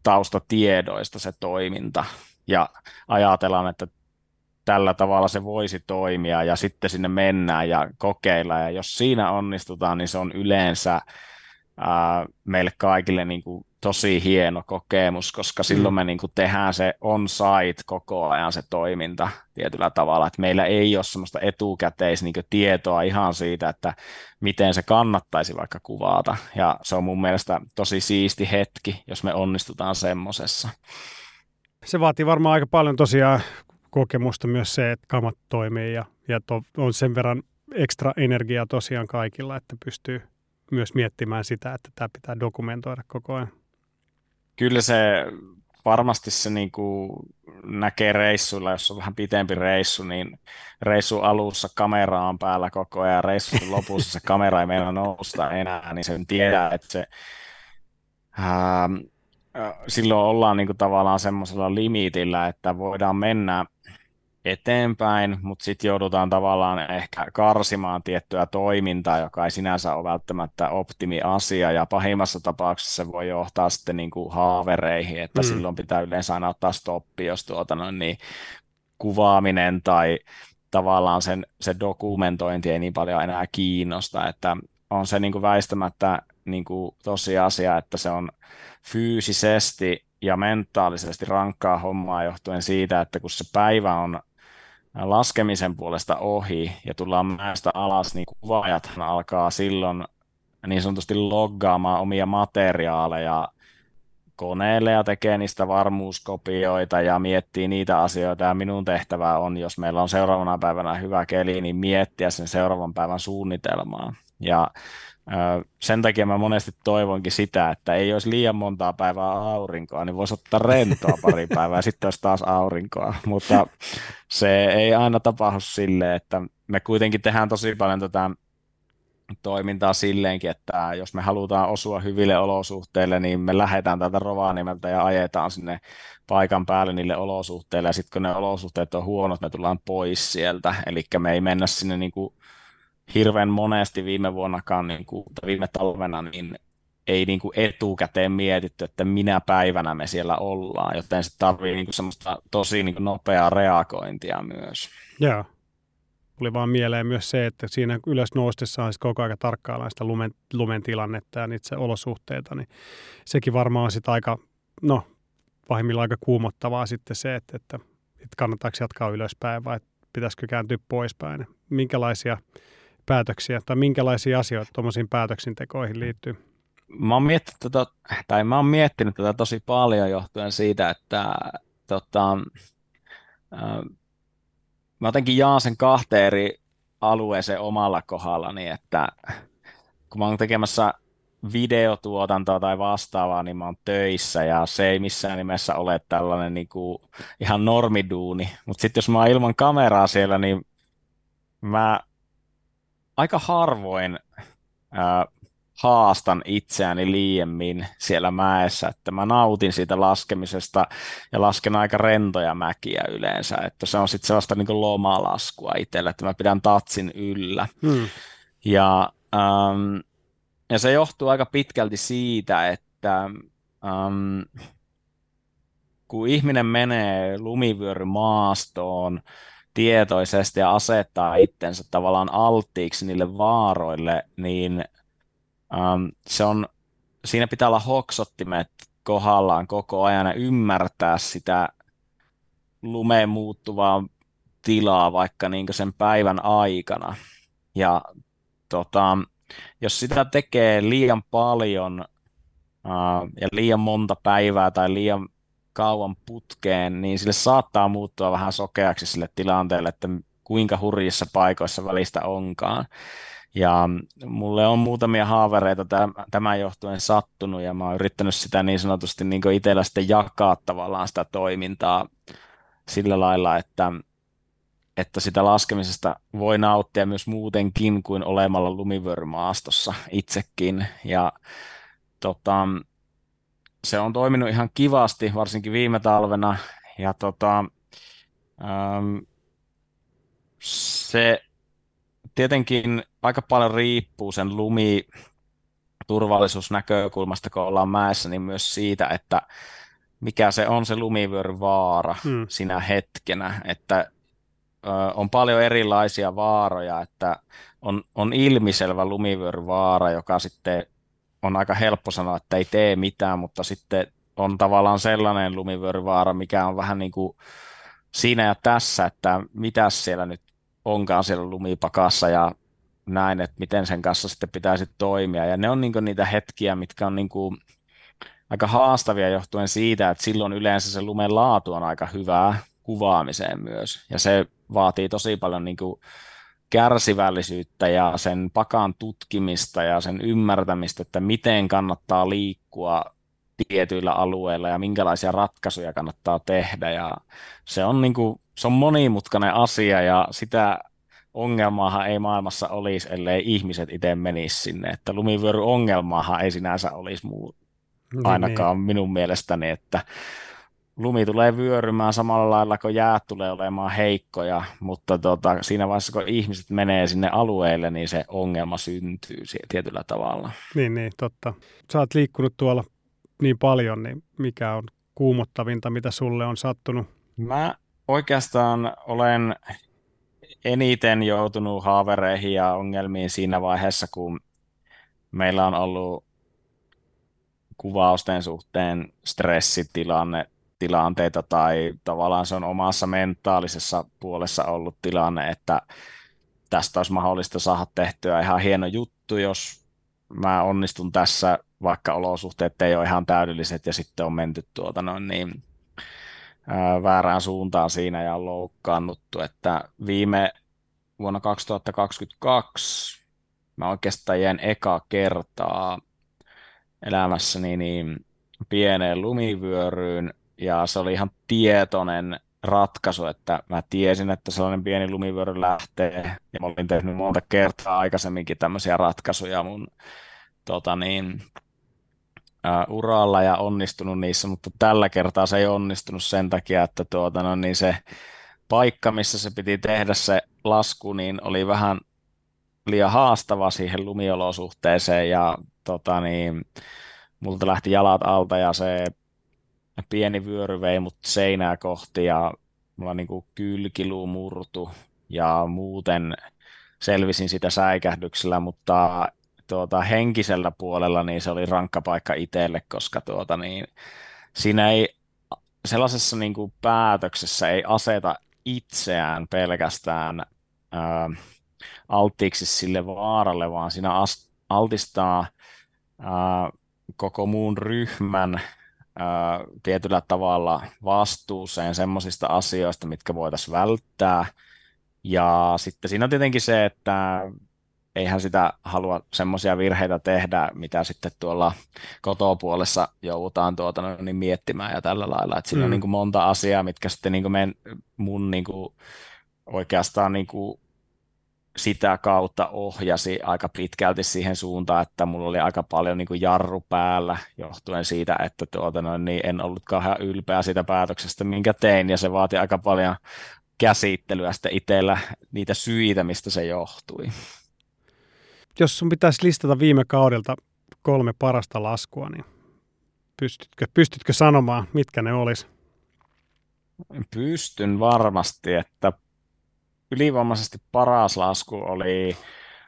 S2: taustatiedoista se toiminta. Ja ajatellaan, että tällä tavalla se voisi toimia ja sitten sinne mennään ja kokeillaan ja jos siinä onnistutaan, niin se on yleensä ää, meille kaikille niin kuin tosi hieno kokemus, koska silloin mm. me niin kuin tehdään se on-site koko ajan se toiminta tietyllä tavalla, että meillä ei ole semmoista etukäteis niin tietoa ihan siitä, että miten se kannattaisi vaikka kuvata, ja se on mun mielestä tosi siisti hetki, jos me onnistutaan semmosessa.
S1: Se vaatii varmaan aika paljon tosiaan kokemusta myös se, että kamat toimii ja, ja to, on sen verran ekstra energiaa tosiaan kaikilla, että pystyy myös miettimään sitä, että tämä pitää dokumentoida koko ajan.
S2: Kyllä se varmasti se niin kuin näkee reissuilla, jos on vähän pitempi reissu, niin reissu alussa kamera on päällä koko ajan, reissun lopussa se kamera ei meillä nousta enää, niin sen tiedää, että se ää, silloin ollaan niin kuin tavallaan semmoisella limitillä, että voidaan mennä eteenpäin, mutta sitten joudutaan tavallaan ehkä karsimaan tiettyä toimintaa, joka ei sinänsä ole välttämättä optimiasia, ja pahimmassa tapauksessa se voi johtaa sitten niin kuin haavereihin, että mm. silloin pitää yleensä aina ottaa stoppi, jos tuota noin, niin kuvaaminen tai tavallaan sen, se dokumentointi ei niin paljon enää kiinnosta, että on se niin kuin väistämättä niin kuin tosiasia, että se on fyysisesti ja mentaalisesti rankkaa hommaa johtuen siitä, että kun se päivä on laskemisen puolesta ohi ja tullaan mäestä alas, niin kuvaajathan alkaa silloin niin sanotusti loggaamaan omia materiaaleja koneelle ja tekee niistä varmuuskopioita ja miettii niitä asioita. Ja minun tehtävä on, jos meillä on seuraavana päivänä hyvä keli, niin miettiä sen seuraavan päivän suunnitelmaa. Ja sen takia mä monesti toivonkin sitä, että ei olisi liian montaa päivää aurinkoa, niin voisi ottaa rentoa pari päivää ja sitten olisi taas aurinkoa. Mutta se ei aina tapahdu silleen, että me kuitenkin tehdään tosi paljon tätä toimintaa silleenkin, että jos me halutaan osua hyville olosuhteille, niin me lähdetään täältä Rovaniemeltä ja ajetaan sinne paikan päälle niille olosuhteille, ja sitten kun ne olosuhteet on huonot, me tullaan pois sieltä, eli me ei mennä sinne niin kuin hirveän monesti viime vuonnakaan, niin kuin, tai viime talvena, niin ei niin kuin etukäteen mietitty, että minä päivänä me siellä ollaan, joten se tarvii niin kuin semmoista tosi niin kuin nopeaa reagointia myös.
S1: Joo. Tuli vaan mieleen myös se, että siinä ylös noustessaan koko ajan tarkkaillaan sitä lumen, lumen tilannetta ja niitä olosuhteita, niin sekin varmaan on sitten aika, no pahimmillaan aika kuumottavaa sitten se, että, että, että kannattaako jatkaa ylöspäin vai pitäisikö kääntyä poispäin. Minkälaisia päätöksiä tai minkälaisia asioita tuommoisiin päätöksentekoihin liittyy?
S2: Mä oon, miettinyt tätä, tai mä oon miettinyt tätä tosi paljon johtuen siitä, että tota, mä jotenkin jaan sen kahteen eri alueeseen omalla kohdallani, että kun mä oon tekemässä videotuotantoa tai vastaavaa, niin mä oon töissä ja se ei missään nimessä ole tällainen niin kuin ihan normiduuni. Mutta sitten jos mä oon ilman kameraa siellä, niin mä aika harvoin ää, haastan itseäni liiemmin siellä mäessä, että mä nautin siitä laskemisesta ja lasken aika rentoja mäkiä yleensä, että se on sitten sellaista niin lomalaskua itselle, että mä pidän tatsin yllä. Hmm. Ja, ähm, ja se johtuu aika pitkälti siitä, että ähm, kun ihminen menee lumivyörymaastoon, tietoisesti ja asettaa itsensä tavallaan alttiiksi niille vaaroille, niin um, se on, siinä pitää olla hoksottimet kohdallaan koko ajan ja ymmärtää sitä lumeen muuttuvaa tilaa vaikka niin sen päivän aikana. Ja tota, jos sitä tekee liian paljon uh, ja liian monta päivää tai liian kauan putkeen, niin sille saattaa muuttua vähän sokeaksi sille tilanteelle, että kuinka hurjissa paikoissa välistä onkaan. Ja mulle on muutamia haavereita tämän johtuen sattunut ja mä oon yrittänyt sitä niin sanotusti niin itsellä sitten jakaa tavallaan sitä toimintaa sillä lailla, että, että sitä laskemisesta voi nauttia myös muutenkin kuin olemalla lumivyörymaastossa itsekin. Ja tota, se on toiminut ihan kivasti, varsinkin viime talvena. Ja tota, ähm, se tietenkin aika paljon riippuu sen lumi turvallisuusnäkökulmasta, kun ollaan mäessä, niin myös siitä, että mikä se on se lumivyöryvaara hmm. sinä hetkenä, että ö, on paljon erilaisia vaaroja, että on, on ilmiselvä lumivyöryvaara, joka sitten on aika helppo sanoa, että ei tee mitään, mutta sitten on tavallaan sellainen lumivyöryvaara, mikä on vähän niin kuin siinä ja tässä, että mitä siellä nyt onkaan siellä lumipakassa ja näin, että miten sen kanssa sitten pitäisi toimia. Ja ne on niin niitä hetkiä, mitkä on niin kuin aika haastavia johtuen siitä, että silloin yleensä se lumen laatu on aika hyvää kuvaamiseen myös. Ja se vaatii tosi paljon niin kuin kärsivällisyyttä ja sen pakan tutkimista ja sen ymmärtämistä, että miten kannattaa liikkua tietyillä alueilla ja minkälaisia ratkaisuja kannattaa tehdä. Ja se on, niin kuin, se on monimutkainen asia ja sitä ongelmaahan ei maailmassa olisi, ellei ihmiset itse menisi sinne. Että lumivyöryongelmaahan ei sinänsä olisi muu, niin, ainakaan niin. minun mielestäni, että lumi tulee vyörymään samalla lailla kuin jäät tulee olemaan heikkoja, mutta tota, siinä vaiheessa kun ihmiset menee sinne alueelle, niin se ongelma syntyy tietyllä tavalla.
S1: Niin, niin, totta. Sä oot liikkunut tuolla niin paljon, niin mikä on kuumottavinta, mitä sulle on sattunut?
S2: Mä oikeastaan olen eniten joutunut haavereihin ja ongelmiin siinä vaiheessa, kun meillä on ollut kuvausten suhteen stressitilanne, tilanteita tai tavallaan se on omassa mentaalisessa puolessa ollut tilanne, että tästä olisi mahdollista saada tehtyä ihan hieno juttu, jos mä onnistun tässä, vaikka olosuhteet ei ole ihan täydelliset ja sitten on menty tuota noin niin, ää, väärään suuntaan siinä ja on loukkaannuttu, että viime vuonna 2022 mä oikeastaan jäin eka kertaa elämässäni niin pieneen lumivyöryyn ja se oli ihan tietoinen ratkaisu, että mä tiesin, että sellainen pieni lumivyöry lähtee. Ja mä olin tehnyt monta kertaa aikaisemminkin tämmöisiä ratkaisuja mun tota niin, uh, uralla ja onnistunut niissä, mutta tällä kertaa se ei onnistunut sen takia, että tuota, no, niin se paikka, missä se piti tehdä se lasku, niin oli vähän liian haastava siihen lumiolosuhteeseen ja tota, niin, multa lähti jalat alta ja se pieni vyöry vei mut seinää kohti ja mulla niinku kylkiluu murtu ja muuten selvisin sitä säikähdyksellä, mutta tuota, henkisellä puolella niin se oli rankka paikka itselle, koska tuota, niin, siinä ei sellaisessa niin kuin päätöksessä ei aseta itseään pelkästään ää, alttiiksi sille vaaralle, vaan siinä altistaa ää, koko muun ryhmän ää, tietyllä tavalla vastuuseen semmoisista asioista, mitkä voitaisiin välttää. Ja sitten siinä on tietenkin se, että eihän sitä halua semmoisia virheitä tehdä, mitä sitten tuolla kotopuolessa joudutaan tuota, niin miettimään ja tällä lailla. Että siinä mm. on niin kuin monta asiaa, mitkä sitten niin kuin men, mun niin kuin, oikeastaan niin kuin sitä kautta ohjasi aika pitkälti siihen suuntaan, että mulla oli aika paljon niin kuin jarru päällä johtuen siitä, että tuota, no, niin en ollut kauhean ylpeä siitä päätöksestä, minkä tein, ja se vaati aika paljon käsittelyä sitten itsellä niitä syitä, mistä se johtui
S1: jos sun pitäisi listata viime kaudelta kolme parasta laskua, niin pystytkö, pystytkö sanomaan, mitkä ne olisi?
S2: Pystyn varmasti, että ylivoimaisesti paras lasku oli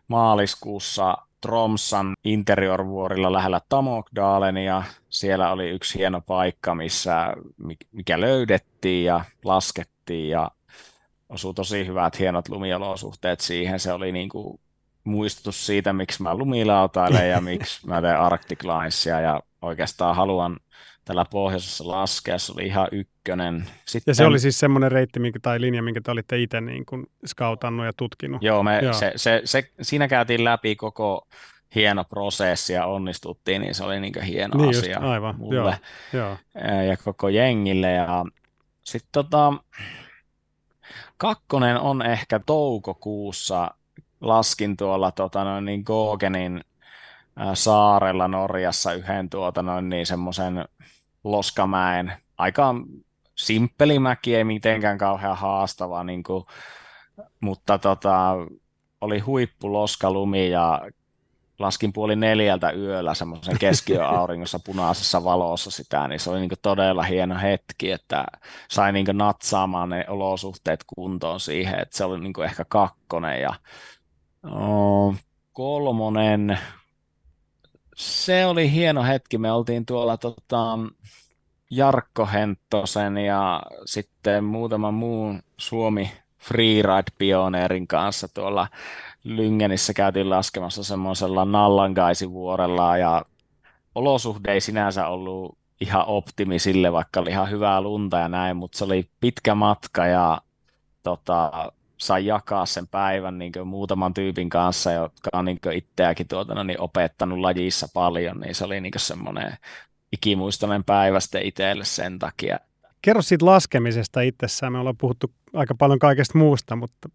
S2: maaliskuussa Tromsan interiorvuorilla lähellä Tamokdalenia. Siellä oli yksi hieno paikka, missä, mikä löydettiin ja laskettiin ja osui tosi hyvät hienot lumiolosuhteet siihen. Se oli niin kuin muistutus siitä, miksi mä lumilautailen ja miksi mä teen Arctic Linesia ja oikeastaan haluan tällä pohjoisessa laskea, se oli ihan ykkönen.
S1: Sitten, ja se oli siis semmoinen reitti minkä, tai linja, minkä te olitte itse niin kuin skautannut ja tutkinut.
S2: Joo, me, joo. Se, se, se, siinä käytiin läpi koko hieno prosessi ja onnistuttiin, niin se oli niin hieno niin asia just, aivan. mulle joo, joo. ja koko jengille. Ja sitten tota, kakkonen on ehkä toukokuussa laskin tuolla tota, noin, niin Gogenin saarella Norjassa yhden tuota, noin, niin semmoisen Loskamäen. Aika simppeli mäki, ei mitenkään kauhean haastava, niin kuin, mutta tota, oli huippuloskalumi ja laskin puoli neljältä yöllä semmoisen keskiöauringossa punaisessa valossa sitä, niin se oli niin todella hieno hetki, että sai niin natsaamaan ne olosuhteet kuntoon siihen, että se oli niin ehkä kakkonen ja oh, kolmonen, se oli hieno hetki, me oltiin tuolla tota, Jarkko Henttosen ja sitten muutaman muun Suomi freeride-pioneerin kanssa tuolla Lyngenissä käytiin laskemassa semmoisella Nallangaisivuorella ja olosuhde ei sinänsä ollut ihan optimi sille, vaikka oli ihan hyvää lunta ja näin, mutta se oli pitkä matka ja tota, sai jakaa sen päivän niin muutaman tyypin kanssa, jotka on niin itseäkin tuota, niin opettanut lajissa paljon, niin se oli niin semmoinen ikimuistoinen päivä sitten itselle sen takia.
S1: Kerro siitä laskemisesta itsessään. Me ollaan puhuttu aika paljon kaikesta muusta, mutta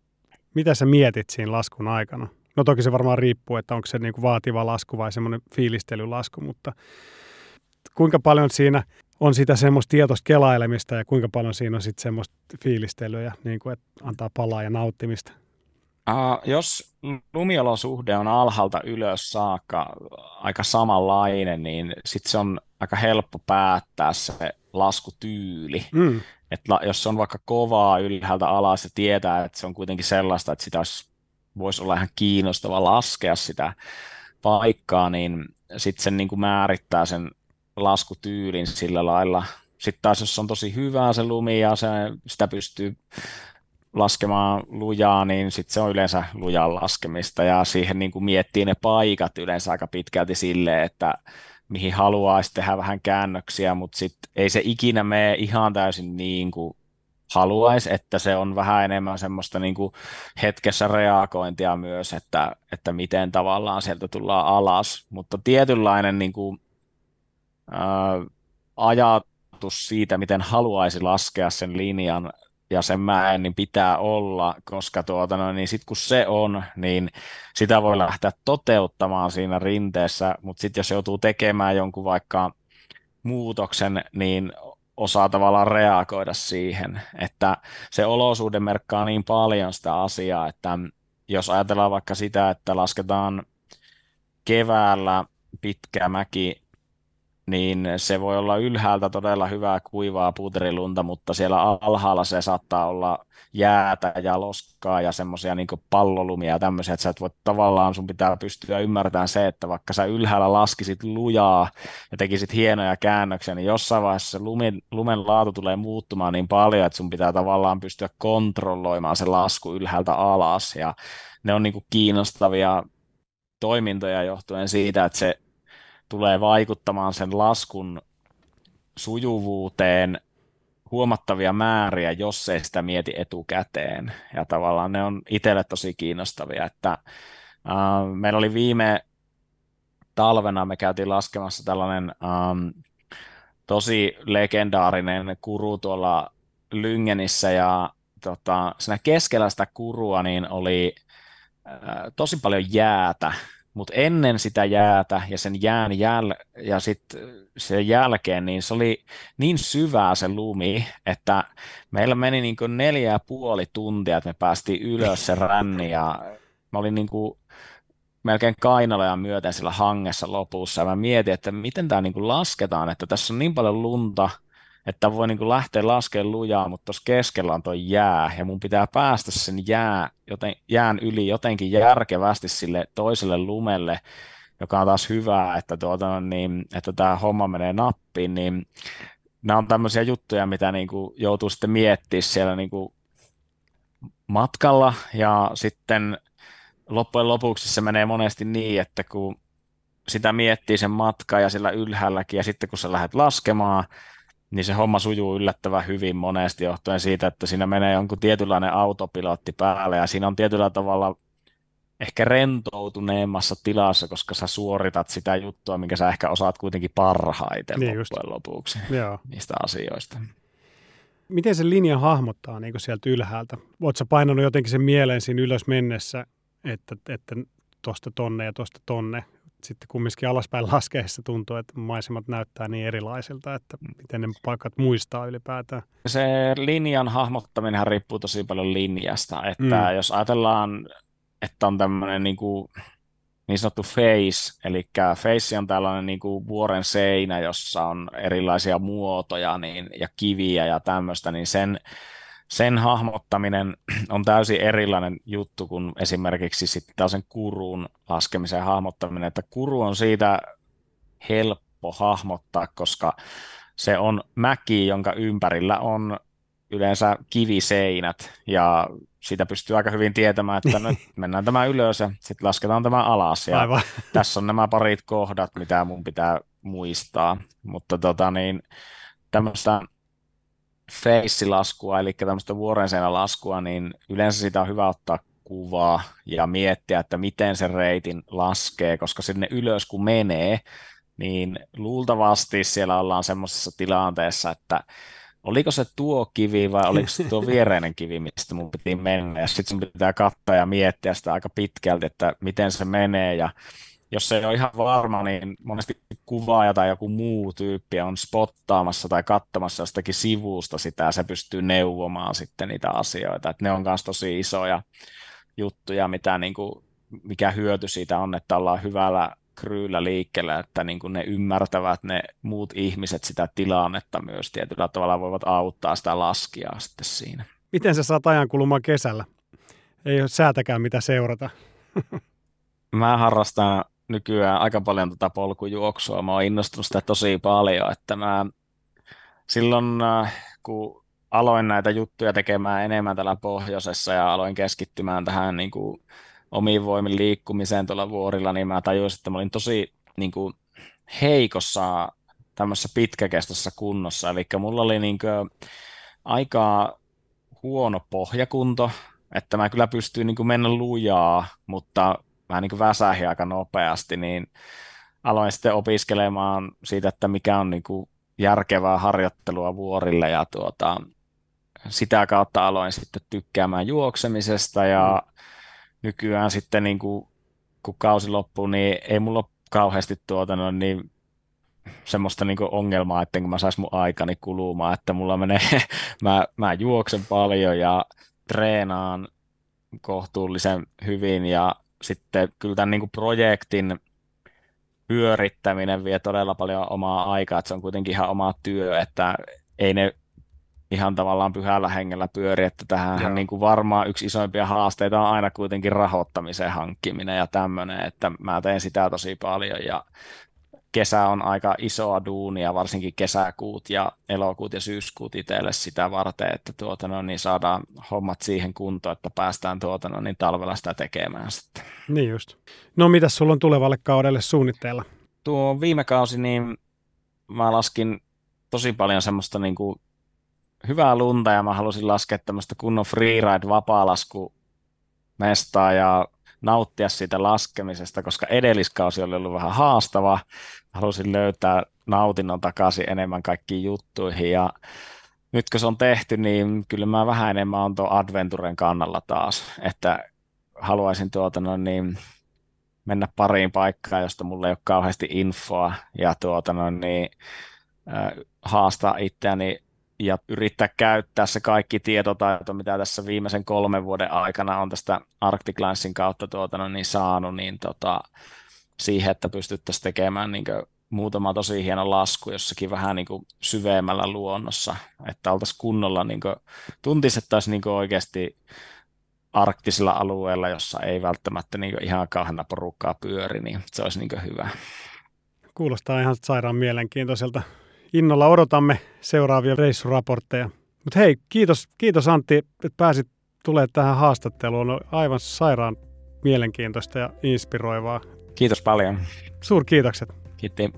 S1: mitä sä mietit siinä laskun aikana? No toki se varmaan riippuu, että onko se niin kuin vaativa lasku vai semmoinen fiilistelylasku, mutta kuinka paljon siinä on sitä semmoista tietoista kelailemista ja kuinka paljon siinä on sitten semmoista fiilistelyä, niin kuin, että antaa palaa ja nauttimista?
S2: Uh, jos lumiolosuhde on alhaalta ylös saakka aika samanlainen, niin sitten se on aika helppo päättää se laskutyyli. Mm. Et la, jos se on vaikka kovaa ylhäältä alas ja tietää, että se on kuitenkin sellaista, että sitä olisi, voisi olla ihan kiinnostava laskea sitä paikkaa, niin sitten sen niin kuin määrittää sen laskutyylin sillä lailla. Sitten taas jos on tosi hyvää se lumi ja se, sitä pystyy laskemaan lujaa, niin sitten se on yleensä lujan laskemista ja siihen niin kuin miettii ne paikat yleensä aika pitkälti silleen, että mihin haluaisi tehdä vähän käännöksiä, mutta sitten ei se ikinä mene ihan täysin niin kuin haluaisi, että se on vähän enemmän semmoista niin kuin hetkessä reagointia myös, että, että miten tavallaan sieltä tullaan alas, mutta tietynlainen niin kuin, ajatus siitä, miten haluaisi laskea sen linjan ja sen mäen niin pitää olla, koska tuota, no, niin sit kun se on, niin sitä voi lähteä toteuttamaan siinä rinteessä, mutta sitten jos joutuu tekemään jonkun vaikka muutoksen, niin osaa tavallaan reagoida siihen, että se olosuhde merkkaa niin paljon sitä asiaa, että jos ajatellaan vaikka sitä, että lasketaan keväällä pitkä mäki niin se voi olla ylhäältä todella hyvää kuivaa puuterilunta, mutta siellä alhaalla se saattaa olla jäätä ja loskaa ja semmoisia niin pallolumia ja tämmöisiä, että sä et voi tavallaan, sun pitää pystyä ymmärtämään se, että vaikka sä ylhäällä laskisit lujaa ja tekisit hienoja käännöksiä, niin jossain vaiheessa se lumen, lumen laatu tulee muuttumaan niin paljon, että sun pitää tavallaan pystyä kontrolloimaan se lasku ylhäältä alas. Ja ne on niin kiinnostavia toimintoja johtuen siitä, että se tulee vaikuttamaan sen laskun sujuvuuteen huomattavia määriä, jos ei sitä mieti etukäteen. Ja tavallaan ne on itselle tosi kiinnostavia, että äh, meillä oli viime talvena, me käytiin laskemassa tällainen ähm, tosi legendaarinen kuru tuolla Lyngenissä ja tota, siinä keskellä sitä kurua niin oli äh, tosi paljon jäätä mutta ennen sitä jäätä ja sen jään jäl- ja sitten sen jälkeen, niin se oli niin syvää se lumi, että meillä meni niin kuin neljä ja puoli tuntia, että me päästiin ylös se ränni ja mä olin niin kuin melkein kainaloja myöten sillä hangessa lopussa. Ja mä mietin, että miten tämä niin lasketaan, että tässä on niin paljon lunta, että voi niin kuin lähteä laskemaan lujaa, mutta tuossa keskellä on tuo jää, ja mun pitää päästä sen jää, joten, jään yli jotenkin järkevästi sille toiselle lumelle, joka on taas hyvää, että, tuota, niin, että tämä homma menee nappiin, niin nämä on tämmöisiä juttuja, mitä niin kuin joutuu sitten miettimään siellä niin kuin matkalla, ja sitten loppujen lopuksi se menee monesti niin, että kun sitä miettii sen matka ja sillä ylhäälläkin, ja sitten kun sä lähdet laskemaan, niin se homma sujuu yllättävän hyvin monesti johtuen siitä, että siinä menee jonkun tietynlainen autopilotti päälle ja siinä on tietyllä tavalla ehkä rentoutuneemmassa tilassa, koska sä suoritat sitä juttua, minkä sä ehkä osaat kuitenkin parhaiten niin loppujen lopuksi Joo. niistä asioista.
S1: Miten se linja hahmottaa niin sieltä ylhäältä? Oletko painanut jotenkin sen mieleen siinä ylös mennessä, että, että tuosta tonne ja tuosta tonne, sitten kumminkin alaspäin laskeessa tuntuu, että maisemat näyttää niin erilaisilta, että miten ne paikat muistaa ylipäätään.
S2: Se linjan hahmottaminen riippuu tosi paljon linjasta, että mm. jos ajatellaan että on tämmöinen niin kuin niin sanottu face, eli face on tällainen niin kuin vuoren seinä, jossa on erilaisia muotoja niin, ja kiviä ja tämmöistä, niin sen, sen hahmottaminen on täysin erilainen juttu kuin esimerkiksi sitten sen kurun laskemisen hahmottaminen, että kuru on siitä helppo hahmottaa, koska se on mäki, jonka ympärillä on yleensä kiviseinät ja siitä pystyy aika hyvin tietämään, että nyt mennään tämä ylös ja sitten lasketaan tämä alas. Ja Aivan. tässä on nämä parit kohdat, mitä mun pitää muistaa. Mutta tota niin, tämmöistä face-laskua, eli tämmöistä laskua, niin yleensä sitä on hyvä ottaa kuvaa ja miettiä, että miten se reitin laskee, koska sinne ylös kun menee, niin luultavasti siellä ollaan semmoisessa tilanteessa, että oliko se tuo kivi vai oliko se tuo viereinen kivi, mistä mun piti mennä. Ja sitten pitää katsoa ja miettiä sitä aika pitkälti, että miten se menee. Ja jos se ei ole ihan varma, niin monesti kuvaaja tai joku muu tyyppi on spottaamassa tai katsomassa jostakin sivusta sitä ja se pystyy neuvomaan sitten niitä asioita. Et ne on myös tosi isoja juttuja, mitä niin kuin, mikä hyöty siitä on, että ollaan hyvällä kryyllä liikkeelle, että niin kuin ne ymmärtävät ne muut ihmiset sitä tilannetta myös tietyllä tavalla voivat auttaa sitä laskijaa sitten siinä.
S1: Miten sä saat ajan kulumaan kesällä? Ei ole säätäkään mitä seurata.
S2: Mä harrastan nykyään aika paljon tätä polkujuoksua. Mä oon innostunut sitä tosi paljon, että mä silloin äh, kun aloin näitä juttuja tekemään enemmän täällä pohjoisessa ja aloin keskittymään tähän niin kuin omiin voimin liikkumiseen tuolla vuorilla, niin mä tajusin, että mä olin tosi niin kuin, heikossa tämmöisessä pitkäkestossa kunnossa. Eli mulla oli niin kuin, aika huono pohjakunto, että mä kyllä pystyin niin kuin mennä lujaa, mutta mä niin kuin väsähin aika nopeasti, niin aloin sitten opiskelemaan siitä, että mikä on niin kuin järkevää harjoittelua vuorille ja tuota, sitä kautta aloin sitten tykkäämään juoksemisesta ja mm. nykyään sitten niin kuin, kun kausi loppuu, niin ei mulla ole kauheasti tuota, no, niin semmoista niin ongelmaa, että kun mä sais mun aikani kulumaan, että mulla menee, mä, mä juoksen paljon ja treenaan kohtuullisen hyvin ja sitten kyllä tämän niin kuin projektin pyörittäminen vie todella paljon omaa aikaa, että se on kuitenkin ihan oma työ, että ei ne ihan tavallaan pyhällä hengellä pyöri, että tähän niin kuin varmaan yksi isoimpia haasteita on aina kuitenkin rahoittamisen hankkiminen ja tämmöinen, että mä teen sitä tosi paljon ja kesä on aika isoa duunia, varsinkin kesäkuut ja elokuut ja syyskuut itselle sitä varten, että tuota, no, niin saadaan hommat siihen kuntoon, että päästään tuota, no, niin talvella sitä tekemään sitten.
S1: Niin just. No mitä sulla on tulevalle kaudelle suunnitteilla?
S2: Tuo viime kausi, niin mä laskin tosi paljon semmoista niin kuin hyvää lunta ja mä halusin laskea tämmöistä kunnon freeride vapaalasku mestaa ja nauttia siitä laskemisesta, koska edelliskausi oli ollut vähän haastava. Halusin löytää nautinnon takaisin enemmän kaikkiin juttuihin ja nyt kun se on tehty, niin kyllä mä vähän enemmän on tuon Adventuren kannalla taas, että haluaisin tuota no niin, mennä pariin paikkaan, josta mulla ei ole kauheasti infoa ja tuota no niin, haastaa itseäni ja yrittää käyttää se kaikki tietotaito, mitä tässä viimeisen kolmen vuoden aikana on tästä Arctic Linesin kautta tuota, no, niin saanut, niin tota, siihen, että pystyttäisiin tekemään niin muutama tosi hieno lasku jossakin vähän niin kuin, syvemmällä luonnossa, että oltaisiin kunnolla, niin kuin, tuntisettaisiin niin kuin, oikeasti arktisilla alueella, jossa ei välttämättä niin ihan kauheana porukkaa pyöri, niin se olisi niin hyvä.
S1: Kuulostaa ihan sairaan mielenkiintoiselta innolla odotamme seuraavia reissuraportteja. Mutta hei, kiitos, kiitos Antti, että pääsit tulemaan tähän haastatteluun. On aivan sairaan mielenkiintoista ja inspiroivaa.
S2: Kiitos paljon.
S1: Suurkiitokset.
S2: Kiitti.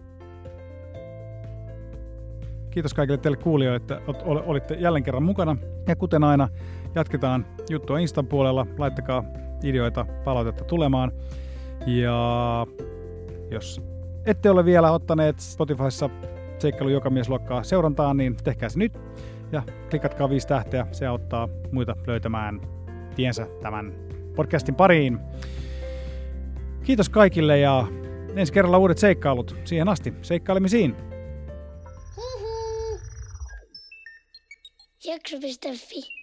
S1: Kiitos kaikille teille kuulijoille, että olitte jälleen kerran mukana. Ja kuten aina, jatketaan juttua Instan puolella. Laittakaa ideoita, palautetta tulemaan. Ja jos ette ole vielä ottaneet Spotifyssa seikkailu joka mies luokkaa seurantaan, niin tehkää se nyt ja klikatkaa viisi tähteä. Se auttaa muita löytämään tiensä tämän podcastin pariin. Kiitos kaikille ja ensi kerralla uudet seikkailut. Siihen asti seikkailemisiin. Jakso.fi